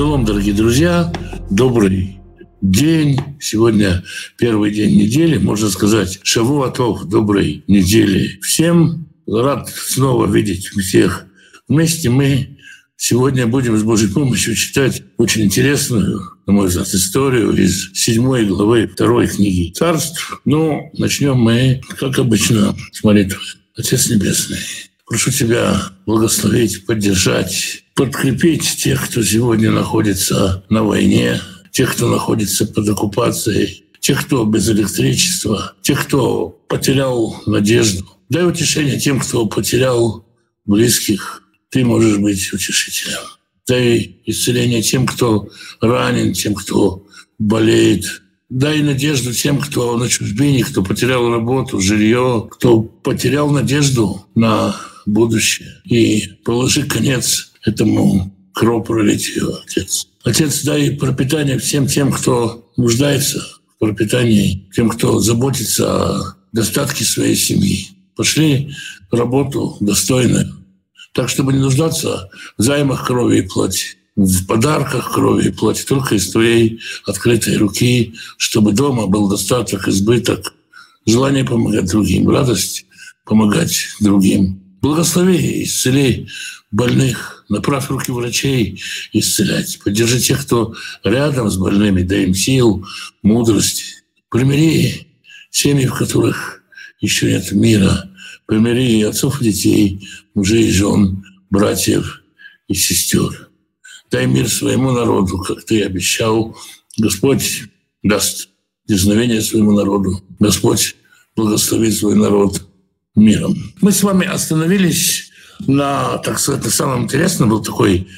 Шалом, дорогие друзья, добрый день. Сегодня первый день недели, можно сказать, Шавуатов, доброй недели всем. Рад снова видеть всех вместе. Мы сегодня будем с Божьей помощью читать очень интересную, на мой взгляд, историю из седьмой главы второй книги царств. Ну, начнем мы, как обычно, с молитвы. Отец Небесный, прошу Тебя благословить, поддержать, подкрепить тех, кто сегодня находится на войне, тех, кто находится под оккупацией, тех, кто без электричества, тех, кто потерял надежду. Дай утешение тем, кто потерял близких. Ты можешь быть утешителем. Дай исцеление тем, кто ранен, тем, кто болеет. Дай надежду тем, кто на чужбине, кто потерял работу, жилье, кто потерял надежду на будущее. И положи конец этому кровопролитию, Отец. Отец, дай пропитание всем тем, кто нуждается в пропитании, тем, кто заботится о достатке своей семьи. Пошли работу достойную, так, чтобы не нуждаться в займах крови и плоти, в подарках крови и плоти, только из твоей открытой руки, чтобы дома был достаток, избыток, желание помогать другим, радость помогать другим. Благослови и исцели больных, направь руки врачей исцелять. Поддержи тех, кто рядом с больными, дай им сил, мудрости. Примири семьи, в которых еще нет мира. Примири отцов и детей, мужей и жен, братьев и сестер. Дай мир своему народу, как ты обещал. Господь даст дерзновение своему народу. Господь благословит свой народ миром. Мы с вами остановились на, так сказать, на самом интересном был такой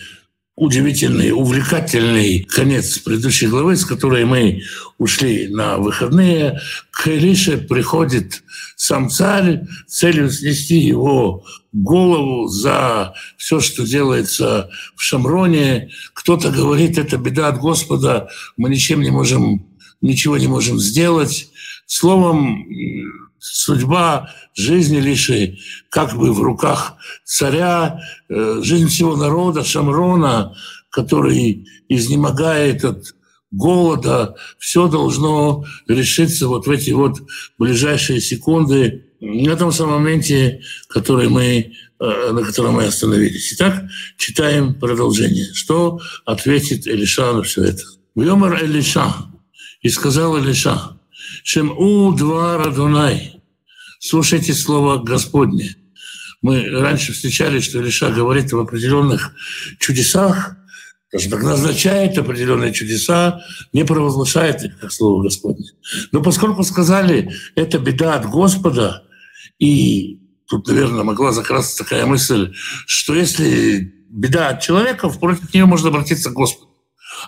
удивительный, увлекательный конец предыдущей главы, с которой мы ушли на выходные. К Илише приходит сам царь с целью снести его голову за все, что делается в Шамроне. Кто-то говорит, это беда от Господа, мы ничем не можем, ничего не можем сделать. Словом, судьба жизни Лиши как бы в руках царя, э, жизнь всего народа, Шамрона, который изнемогает от голода, все должно решиться вот в эти вот ближайшие секунды, на том самом моменте, который мы, э, на котором мы остановились. Итак, читаем продолжение. Что ответит Элиша на все это? «Вьомар Элиша, и сказал Элиша, Шем у два Радунай. Слушайте слово Господне. Мы раньше встречали, что Илиша говорит об определенных чудесах, даже назначает определенные чудеса, не провозглашает их, как слово Господне. Но поскольку сказали, это беда от Господа, и тут, наверное, могла закрасться такая мысль, что если беда от человека, против нее можно обратиться к Господу.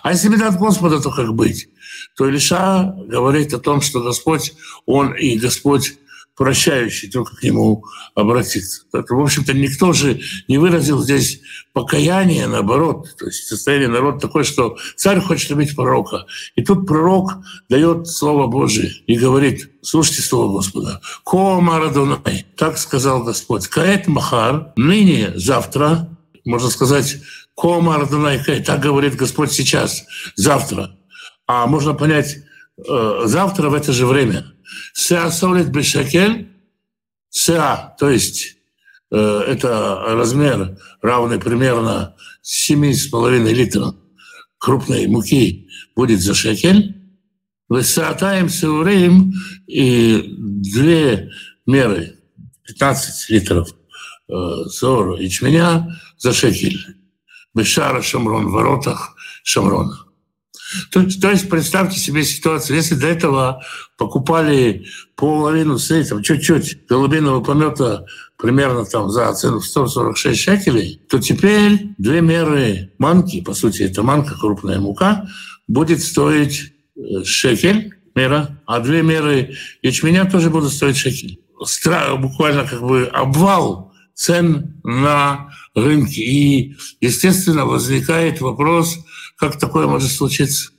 А если беда от Господа, то как быть? То Илиша говорит о том, что Господь, Он и Господь прощающий, только к нему обратиться. В общем-то, никто же не выразил здесь покаяние, наоборот. То есть состояние народа такое, что царь хочет убить пророка. И тут пророк дает Слово Божие и говорит, слушайте Слово Господа. Ко Марадонай, так сказал Господь. Каэт Махар, ныне, завтра, можно сказать, Кома Ардунайкай, так говорит Господь сейчас, завтра. А можно понять, э, завтра в это же время. Сеа солит бешекель, сеа, то есть э, это размер, равный примерно 7,5 литров крупной муки, будет за шекель. Высатаем сеурим и две меры, 15 литров э, сора ячменя за шекель. Бешара Шамрон, в воротах Шамрона. То, то есть представьте себе ситуацию, если до этого покупали половину сейтов, чуть-чуть голубиного помета примерно там за цену в 146 шекелей, то теперь две меры манки, по сути, это манка, крупная мука, будет стоить э, шекель мера, а две меры ячменя тоже будут стоить шекель. Стра- буквально как бы обвал цен на рынке. И, естественно, возникает вопрос, как такое может случиться.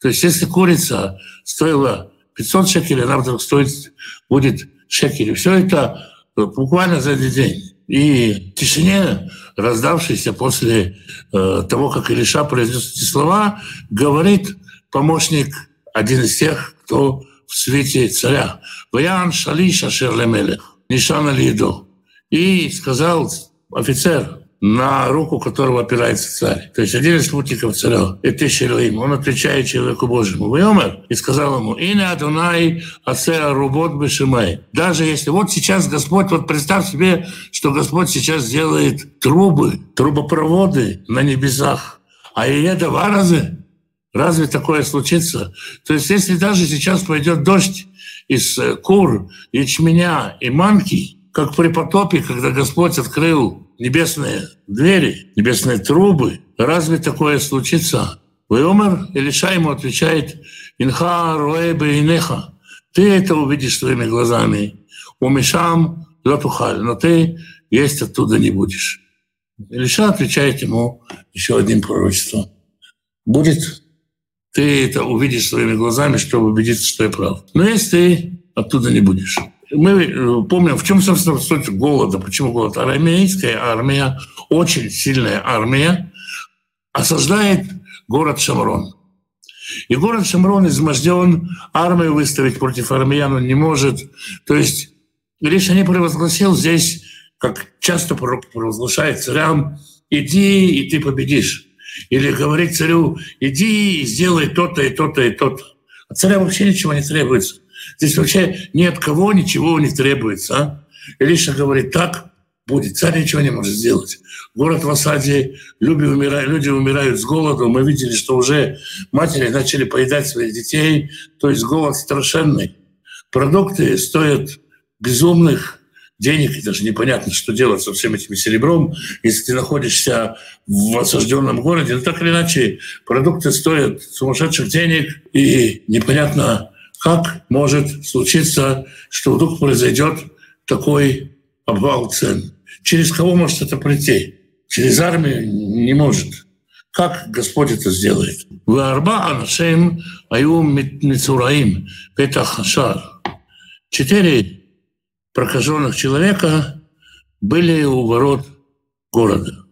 То есть если курица стоила 500 шекелей, она вдруг стоит, будет шекелей. Все это буквально за один день. И в тишине, раздавшейся после э, того, как Илиша произнес эти слова, говорит помощник, один из тех, кто в свете царя. «Ваян шалиша шерлемелех, нишана лидо». И сказал офицер, на руку которого опирается царь. То есть один из спутников царя, это Шилим, он отвечает человеку Божьему. Вайомер и сказал ему, «Ине Адонай асеа рубот бешимай». Даже если вот сейчас Господь, вот представь себе, что Господь сейчас делает трубы, трубопроводы на небесах, а и это варазы. Разве такое случится? То есть если даже сейчас пойдет дождь из э, кур, ячменя и манки, как при потопе, когда Господь открыл небесные двери, небесные трубы. Разве такое случится? Вайомер Илиша ему отвечает, «Инха роэбе инеха». Ты это увидишь своими глазами. Умешам лотухаль, но ты есть оттуда не будешь. Илиша отвечает ему еще одним пророчеством. Будет ты это увидишь своими глазами, чтобы убедиться, что я прав. Но если ты оттуда не будешь мы э, помним, в чем, собственно, суть голода. Почему голод? Арамейская армия, очень сильная армия, осаждает город Шамрон. И город Шамрон изможден, армию выставить против армян он не может. То есть не провозгласил здесь, как часто провозглашает царям, иди, и ты победишь. Или говорит царю, иди и сделай то-то и то-то и то-то. От царя вообще ничего не требуется. Здесь вообще ни от кого ничего не требуется. А? Илиша говорит, так будет. Царь ничего не может сделать. Город в осаде, люди умирают, люди умирают с голоду. Мы видели, что уже матери начали поедать своих детей. То есть голод страшенный. Продукты стоят безумных денег, и даже непонятно, что делать со всем этим серебром, если ты находишься в осажденном городе. Но так или иначе, продукты стоят сумасшедших денег, и непонятно, как может случиться, что вдруг произойдет такой обвал цен? Через кого может это прийти? Через армию не может. Как Господь это сделает? Четыре прокаженных человека были у ворот города.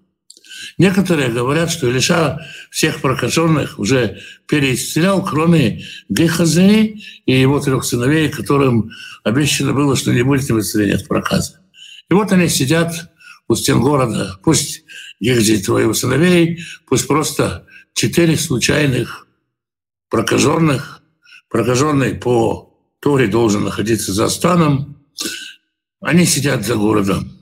Некоторые говорят, что Илиша всех прокаженных уже переисцелял, кроме Гехазе и его трех сыновей, которым обещано было, что не будет им исцеления от проказа. И вот они сидят у стен города, пусть Гехазе твоих сыновей, пусть просто четыре случайных прокаженных, прокаженный по Торе должен находиться за станом, они сидят за городом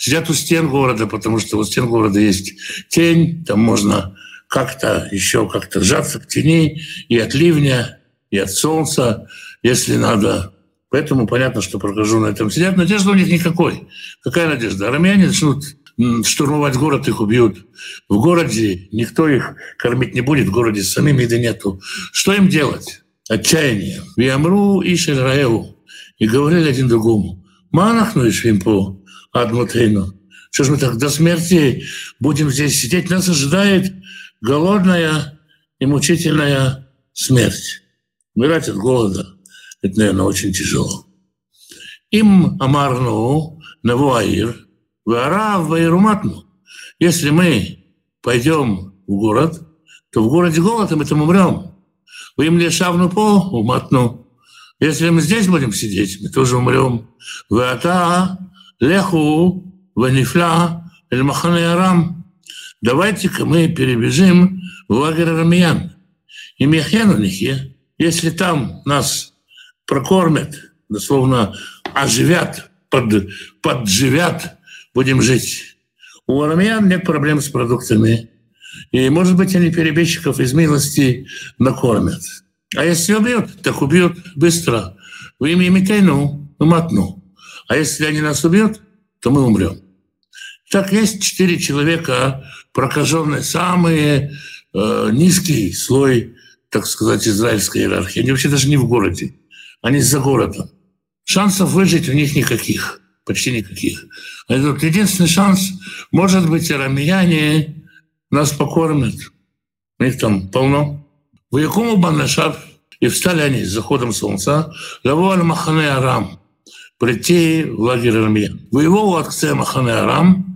сидят у стен города, потому что у стен города есть тень, там можно как-то еще как-то сжаться к тени и от ливня, и от солнца, если надо. Поэтому понятно, что прокаженные там сидят. Надежды у них никакой. Какая надежда? Армяне начнут штурмовать город, их убьют. В городе никто их кормить не будет, в городе самим еды нету. Что им делать? Отчаяние. Виамру и Шельраеву. И говорили один другому. Манахну и Швимпу. Адмутейну. Что ж мы так до смерти будем здесь сидеть? Нас ожидает голодная и мучительная смерть. Умирать от голода – это, наверное, очень тяжело. Им амарну навуаир, вара вайруматну. Если мы пойдем в город, то в городе голод, и мы там умрем. Вы им лешавну по уматну. Если мы здесь будем сидеть, мы тоже умрем. Вата Леху ванифля эль махане арам. Давайте-ка мы перебежим в лагерь Рамиян. И Мехьяну Нихе, если там нас прокормят, дословно оживят, под, подживят, будем жить. У армян нет проблем с продуктами. И, может быть, они перебежчиков из милости накормят. А если убьют, так убьют быстро. В имя Митейну, Матну. А если они нас убьют, то мы умрем. Так есть четыре человека, прокаженные, самые э, низкий слой, так сказать, израильской иерархии. Они вообще даже не в городе, они за городом. Шансов выжить у них никаких, почти никаких. Этот единственный шанс, может быть, арамияне нас покормят. У них там полно. В Якуму Банашар и встали они с заходом солнца. Лавуаль Махане Арам прийти в лагерь армян. Воевал от Махане Арам,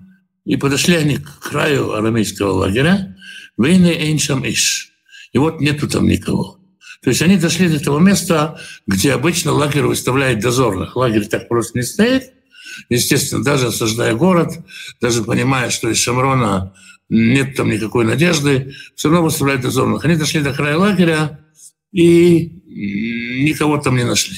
и подошли они к краю арамейского лагеря, Вейны Эйншам Иш. И вот нету там никого. То есть они дошли до того места, где обычно лагерь выставляет дозорных. Лагерь так просто не стоит. Естественно, даже осаждая город, даже понимая, что из Шамрона нет там никакой надежды, все равно выставляют дозорных. Они дошли до края лагеря и никого там не нашли.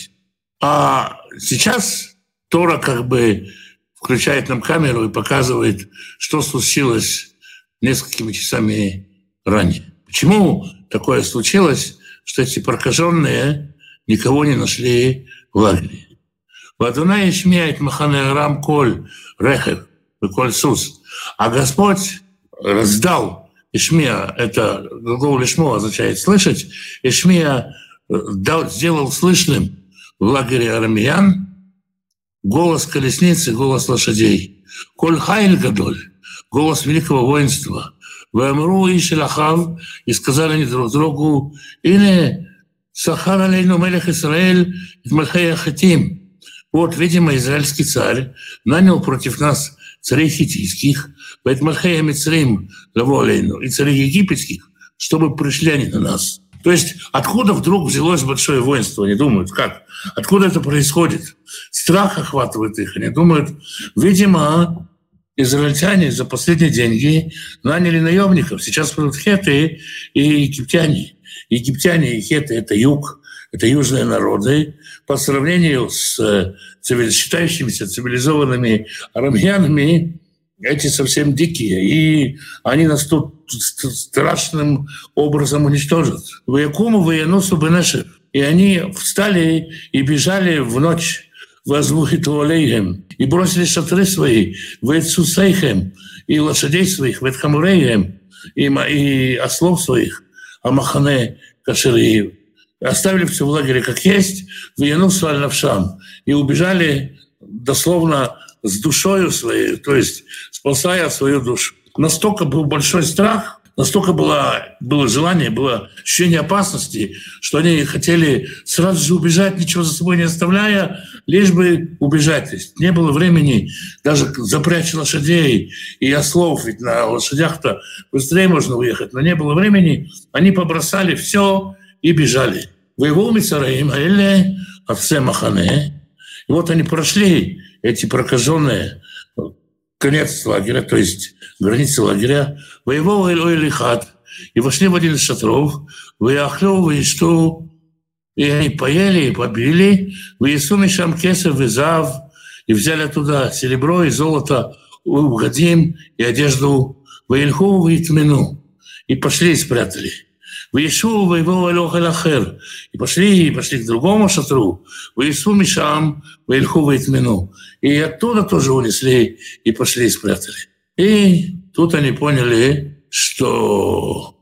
А сейчас Тора как бы включает нам камеру и показывает, что случилось несколькими часами ранее. Почему такое случилось, что эти прокаженные никого не нашли в лагере? Вадуна Ишмеет Махане Рам Коль Рехев Коль Сус. А Господь раздал Ишмия, это глагол Лишмо означает слышать, Ишмия дал, сделал слышным в лагере арамиян голос колесницы, голос лошадей. Коль Хайль Гадоль, голос великого воинства. Вамру и Шелахав, и сказали они друг другу, «Ине Сахар алейну мелех Исраэль, Махая Хатим». Вот, видимо, израильский царь нанял против нас царей хитийских, Байтмахея Мицрим, Лаволейну, и царей египетских, чтобы пришли они на нас. То есть откуда вдруг взялось большое воинство? Они думают, как? Откуда это происходит? Страх охватывает их. Они думают, видимо, израильтяне за последние деньги наняли наемников. Сейчас будут хеты и египтяне. Египтяне и хеты – это юг, это южные народы. По сравнению с э, считающимися цивилизованными арамьянами, эти совсем дикие, и они нас тут страшным образом уничтожат. Воякуму военосу бы наши. И они встали и бежали в ночь возвухиту алейхем, и бросили шатры свои в Эцусейхем, и лошадей своих в Эдхамурейхем, и, и ослов своих, а Махане Кашириев. Оставили все в лагере как есть, в Янусу аль и убежали дословно с душою своей, то есть спасая свою душу. Настолько был большой страх, настолько было, было желание, было ощущение опасности, что они хотели сразу же убежать, ничего за собой не оставляя, лишь бы убежать. То есть не было времени даже запрячь лошадей и ослов, ведь на лошадях-то быстрее можно уехать, но не было времени. Они побросали все и бежали. Воевал Мицараим, Аэле, Авсе Махане. И вот они прошли эти прокаженные конец лагеря, то есть границы лагеря, воевал Элихат, и вошли в один из шатров, выяхлю, что? И они поели и побили, выясу Мишам Кесов и Зав, и взяли оттуда серебро и золото, угодим и одежду, Ваильху и Тмену, и пошли и спрятали. Вишу воевал Алёх Алахер. И пошли, и пошли к другому шатру. Виесу Мишам, Ваильху Вайтмену. И оттуда тоже унесли, и пошли и спрятали. И тут они поняли, что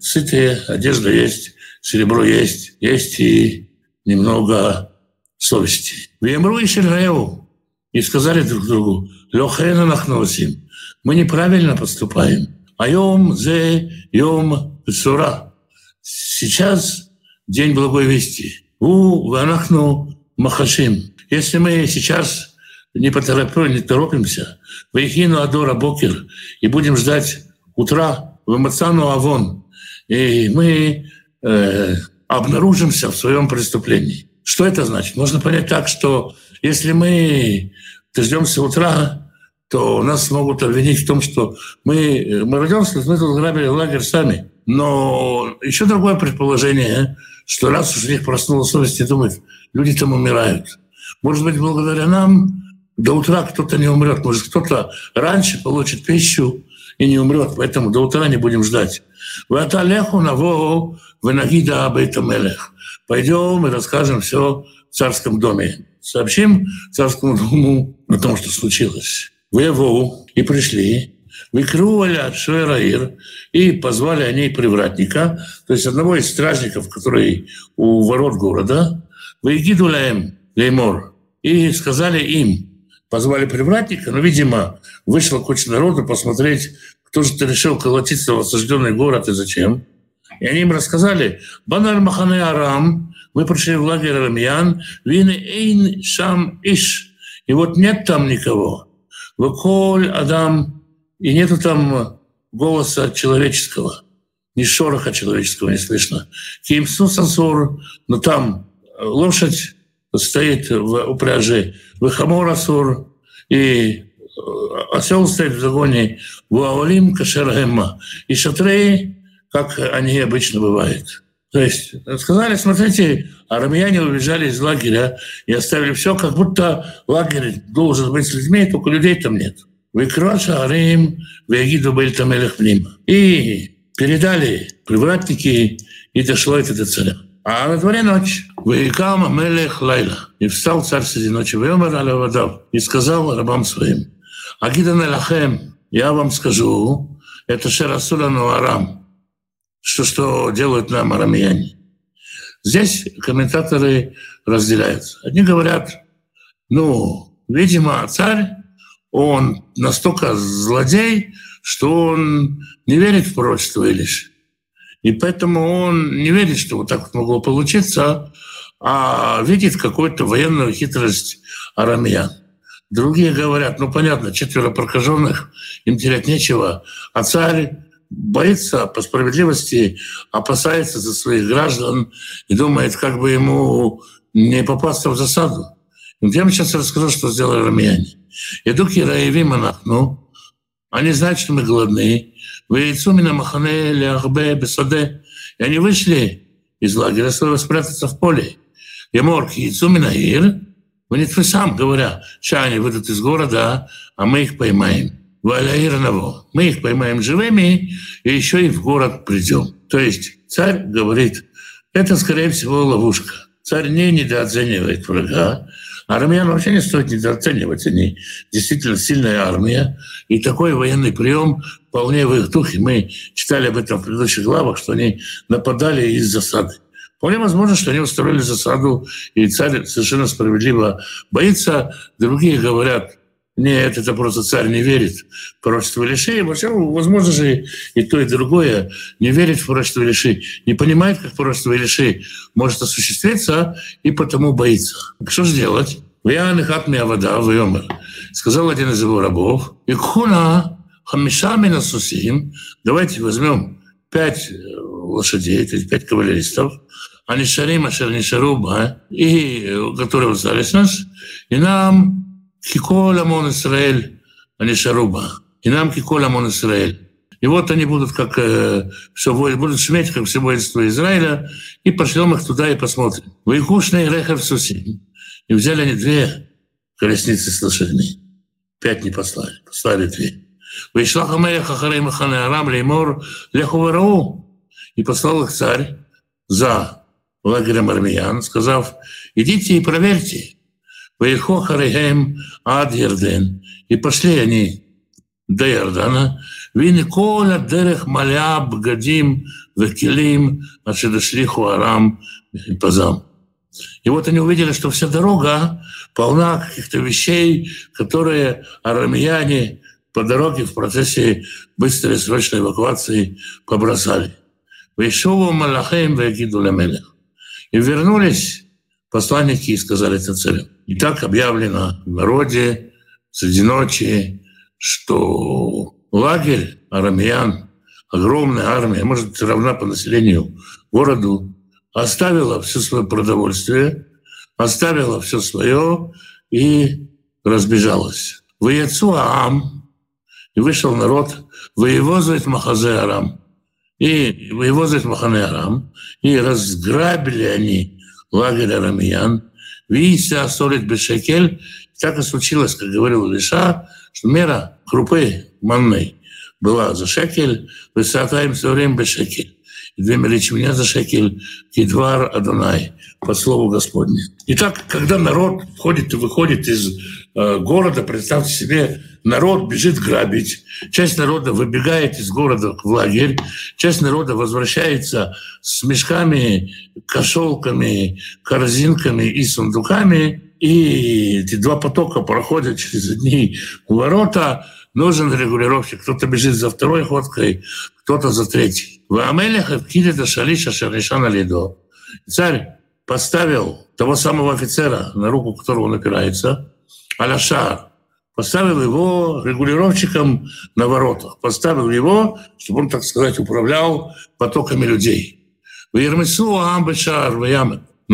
сытые, одежда есть, серебро есть, есть и немного совести. Вемру и Шергаеву. И сказали друг другу, Лехена нахносим, мы неправильно поступаем. Айом зе йом сура. Сейчас день благой вести. У ванахну махашим. Если мы сейчас не, поторопим, не торопимся, вейхину адора бокер, и будем ждать утра в Мацану Авон, и мы э, обнаружимся в своем преступлении. Что это значит? Можно понять так, что если мы дождемся утра, то нас могут обвинить в том, что мы, мы родимся, мы тут грабили лагерь сами. Но еще другое предположение, что раз уж у них проснулась совесть и думает, люди там умирают. Может быть, благодаря нам до утра кто-то не умрет. Может, кто-то раньше получит пищу и не умрет. Поэтому до утра не будем ждать. Ваталеху наво венагида абейтамелех. Пойдем и расскажем все в царском доме. Сообщим царскому дому о том, что случилось. Веву и пришли, Викрували Шуэраир и позвали они привратника, то есть одного из стражников, который у ворот города, Вейгидуляем Леймор, и сказали им, позвали привратника, но, видимо, вышла куча народу посмотреть, кто же-то решил колотиться в осажденный город и зачем. И они им рассказали, Баналь Махане Арам, Мы пришли в лагерь Рамьян, вины эйн шам иш. И вот нет там никого. Выколь Адам, и нету там голоса человеческого, ни шороха человеческого не слышно. Кимсу сасур, но там лошадь стоит в упряжи, выхамор асур, и осел стоит в загоне, вуаолим кашергема, и шатры, как они обычно бывают. То есть сказали, смотрите, армяне убежали из лагеря и оставили все, как будто лагерь должен быть с людьми, только людей там нет. Выкроша Арим, Вегиду Бельтамелех И передали привратники, и дошло это до царя. А на дворе ночь. Ваикам Мелех Лайла. И встал царь среди ночи, Вемер Алявадав, и сказал рабам своим, Агидан Элахем, я вам скажу, это Шерасула Арам, что, что делают нам арамияне. Здесь комментаторы разделяются. Одни говорят, ну, видимо, царь, он настолько злодей, что он не верит в пророчество Илиши. И поэтому он не верит, что вот так вот могло получиться, а видит какую-то военную хитрость арамьян. Другие говорят, ну понятно, четверо прокаженных, им терять нечего, а царь боится по справедливости, опасается за своих граждан и думает, как бы ему не попасться в засаду. Я вам сейчас расскажу, что сделали рамияне. Идут Ираевим ну, они знают, что мы голодны. Вы яйцу меня махане ляхбе бесаде. И они вышли из лагеря своего спрятаться в поле. Я морг яйцу минаир. Вы не сам, говоря, что они выйдут из города, а мы их поймаем. Валяирного. Мы их поймаем живыми и еще и в город придем. То есть царь говорит, это, скорее всего, ловушка. Царь не недооценивает врага, Армян вообще не стоит недооценивать. Они действительно сильная армия. И такой военный прием вполне в их духе. Мы читали об этом в предыдущих главах, что они нападали из засады. Вполне возможно, что они устроили засаду, и царь совершенно справедливо боится. Другие говорят, нет, это просто царь не верит в пророчество Илиши. Вообще, возможно же и то, и другое. Не верит в пророчество Илиши, не понимает, как пророчество Илиши может осуществиться, и потому боится. Что же делать? Вян хатми вода в Сказал один из его рабов, и хуна хамишами насусим, давайте возьмем пять э, лошадей, то есть пять кавалеристов, они шарим, не шаруба, и э, которые остались нас, и нам Кикол Амон Исраэль, они шаруба. И нам Кикол Амон Исраэль. И вот они будут как э, все будут шуметь, как все воинство Израиля, и пошлем их туда и посмотрим. Вайкушный Рехав Суси. И взяли они две колесницы с лошадьми. Пять не послали, послали две. Вышла Хамеях Ахарей Махане Арам Леймор Леху И послал их царь за лагерем армян, сказав, идите и проверьте, Ваихо Харихем Ад Ярден. И пошли они до Иордана. Вин коля дерех маля бгадим векелим, аж дошли Хуарам Пазам. И вот они увидели, что вся дорога полна каких-то вещей, которые арамияне по дороге в процессе быстрой срочной эвакуации побросали. Вейшову Малахем Вегиду. И вернулись посланники и сказали это царю. И так объявлено в народе среди ночи, что лагерь арамеян, огромная армия, может равна по населению городу, оставила все свое продовольствие, оставила все свое и разбежалась. В Аам, и вышел народ, воевозует Махазе Арам, и воевозует Махане Арам, и разграбили они лагерь арамеян, Вися солит бешекель. Так и случилось, как говорил Лиша, что мера крупы манной была за шекель, высота им все время бешекель. И две меня за шекель, кидвар Адонай, по слову Господне. Итак, когда народ входит и выходит из э, города, представьте себе, народ бежит грабить, часть народа выбегает из города в лагерь, часть народа возвращается с мешками, кошелками, корзинками и сундуками, и эти два потока проходят через одни ворота, нужен регулировщик. Кто-то бежит за второй ходкой, кто-то за третьей. В Амелях Кирита Шалиша Шаришана Лидо. Царь поставил того самого офицера, на руку которого он опирается, Аляшар, поставил его регулировщиком на воротах, поставил его, чтобы он, так сказать, управлял потоками людей. Но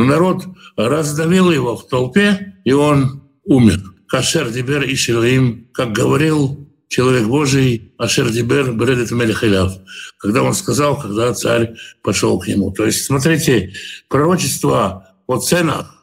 народ раздавил его в толпе, и он умер. Кашер Дибер и Шилаим, как говорил человек Божий, Ашер Дибер Бредет Мелехиляв, когда он сказал, когда царь пошел к нему. То есть, смотрите, пророчество о ценах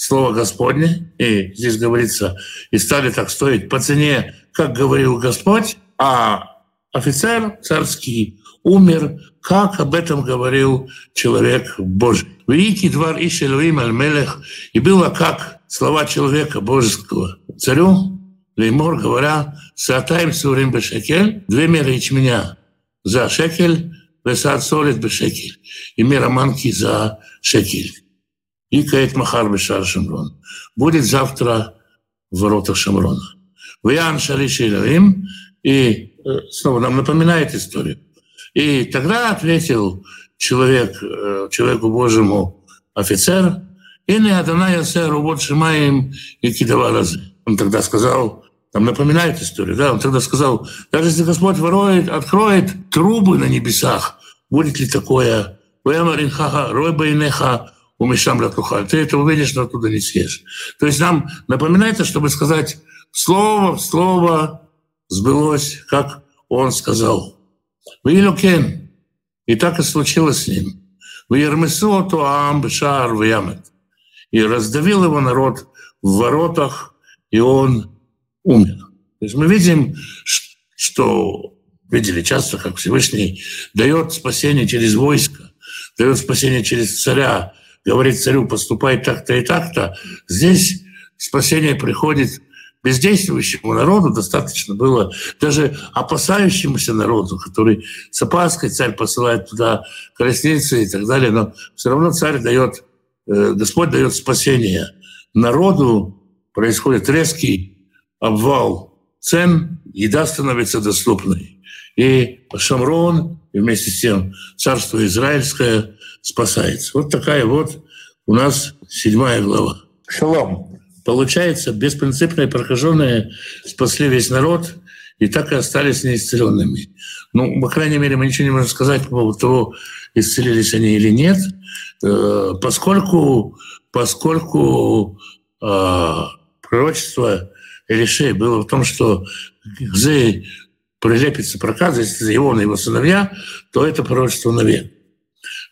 Слово Господне, и здесь говорится, и стали так стоить по цене, как говорил Господь, а офицер царский умер, как об этом говорил человек Божий. Великий двор Ишелуим Аль-Мелех, и было как слова человека божеского царю, Леймор, говоря, «Сатаем сурим бешекель, две меры ячменя за шекель, весат солит бешекель, и мера манки за шекель». И Каэт Махар Бешар Шамрон. Будет завтра в воротах Шамрона. Ваян Шариши Иларим. И э, снова нам напоминает историю. И тогда ответил человек, э, человеку Божьему офицер, и не Адонай Асеру, вот Шимаем и Кидава Разы. Он тогда сказал, там напоминает историю, да, он тогда сказал, даже если Господь ворует, откроет трубы на небесах, будет ли такое? Ваямаринхаха, рой байнеха, умешам латухаль. Ты это увидишь, но оттуда не съешь. То есть нам напоминается, чтобы сказать слово в слово сбылось, как он сказал. Вилюкен. И так и случилось с ним. В Ермесу Туам Бешар в Ямет. И раздавил его народ в воротах, и он умер. То есть мы видим, что видели часто, как Всевышний дает спасение через войско, дает спасение через царя, говорит царю, поступай так-то и так-то, здесь спасение приходит бездействующему народу. Достаточно было, даже опасающемуся народу, который с опаской царь посылает туда колесницы и так далее, но все равно царь дает, э, Господь дает спасение народу, происходит резкий обвал цен, еда становится доступной. И Шамрон, и вместе с тем царство израильское спасается. Вот такая вот у нас седьмая глава. Шалом. Получается, беспринципные прокаженные спасли весь народ и так и остались неисцеленными. Ну, по крайней мере, мы ничего не можем сказать по поводу того, исцелились они или нет, э, поскольку, поскольку э, пророчество Элишей было в том, что где прилепится проказа, если его на его сыновья, то это пророчество навек.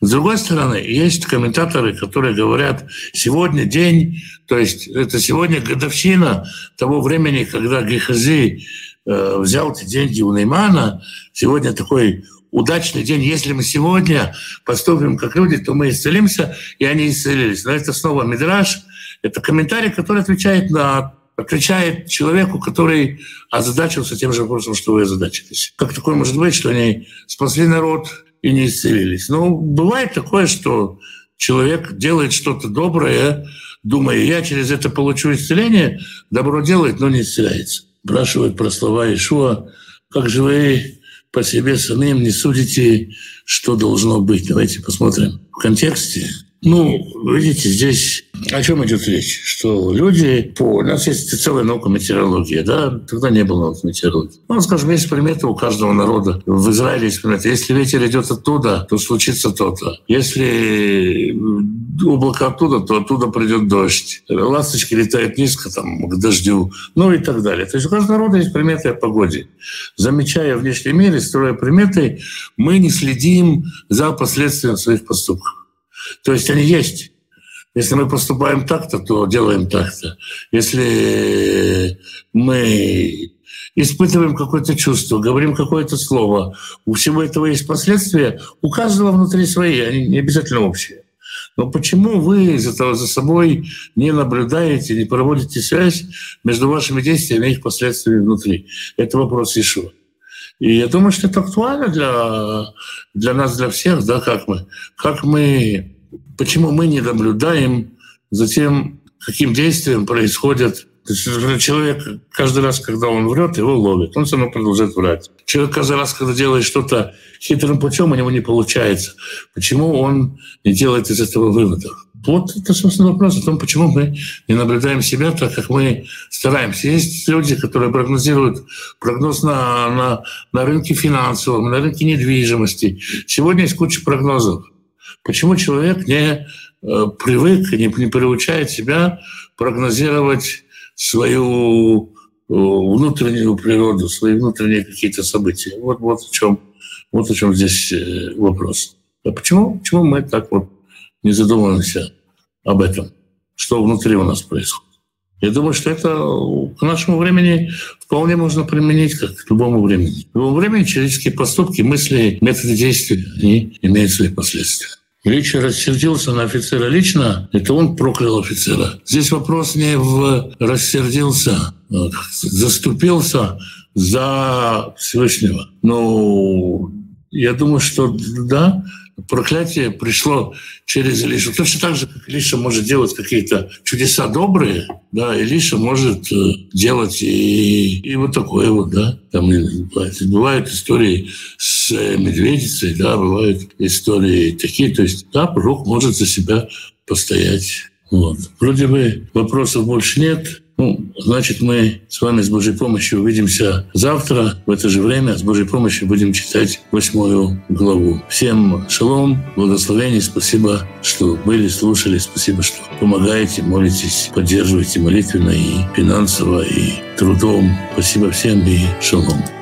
С другой стороны, есть комментаторы, которые говорят, сегодня день, то есть это сегодня годовщина того времени, когда Гехази э, взял эти деньги у Неймана. Сегодня такой удачный день. Если мы сегодня поступим как люди, то мы исцелимся, и они исцелились. Но это снова Мидраж. Это комментарий, который отвечает на отвечает человеку, который озадачился тем же вопросом, что вы озадачились. Как такое может быть, что они спасли народ, и не исцелились. Но ну, бывает такое, что человек делает что-то доброе, думая, я через это получу исцеление, добро делает, но не исцеляется. Спрашивают про слова Ишуа, как же вы по себе самим не судите, что должно быть. Давайте посмотрим в контексте ну, видите, здесь о чем идет речь? Что люди по... У нас есть целая наука метеорология, да? Тогда не было науки метеорологии. Ну, скажем, есть приметы у каждого народа. В Израиле есть приметы. Если ветер идет оттуда, то случится то-то. Если облако оттуда, то оттуда придет дождь. Ласточки летают низко там, к дождю, ну и так далее. То есть у каждого народа есть приметы о погоде. Замечая внешний мир и строя приметы, мы не следим за последствиями своих поступков. То есть они есть. Если мы поступаем так-то, то делаем так-то. Если мы испытываем какое-то чувство, говорим какое-то слово, у всего этого есть последствия, у каждого внутри свои, они не обязательно общие. Но почему вы за, за собой не наблюдаете, не проводите связь между вашими действиями и их последствиями внутри? Это вопрос Ишуа. И я думаю, что это актуально для, для нас, для всех, да, как мы, как мы почему мы не наблюдаем за тем, каким действием происходит то есть человек каждый раз, когда он врет, его ловит. Он все равно продолжает врать. Человек каждый раз, когда делает что-то хитрым путем, у него не получается. Почему он не делает из этого выводов? Вот это, собственно, вопрос о том, почему мы не наблюдаем себя так, как мы стараемся. Есть люди, которые прогнозируют прогноз на, на, на рынке финансовом, на рынке недвижимости. Сегодня есть куча прогнозов. Почему человек не э, привык, не, не приучает себя прогнозировать свою э, внутреннюю природу, свои внутренние какие-то события? Вот, вот, в чем, вот о чем здесь э, вопрос. А почему, почему мы так вот не задумываемся об этом, что внутри у нас происходит? Я думаю, что это к нашему времени вполне можно применить, как к любому времени. В любом времени человеческие поступки, мысли, методы действия, они имеют свои последствия. Речь рассердился на офицера лично, это он проклял офицера. Здесь вопрос не в рассердился, а заступился за Всевышнего. Но я думаю, что да, проклятие пришло через Илишу. Точно так же, как Илиша может делать какие-то чудеса добрые, да, Илиша может э, делать и, и вот такое вот, да. Там бывают, истории с медведицей, да, бывают истории такие. То есть, да, пророк может за себя постоять. Вот. Вроде бы вопросов больше нет. Ну, значит, мы с вами с Божьей помощью увидимся завтра в это же время. С Божьей помощью будем читать восьмую главу. Всем шалом, благословений, спасибо, что были, слушали, спасибо, что помогаете, молитесь, поддерживаете молитвенно и финансово, и трудом. Спасибо всем и шалом.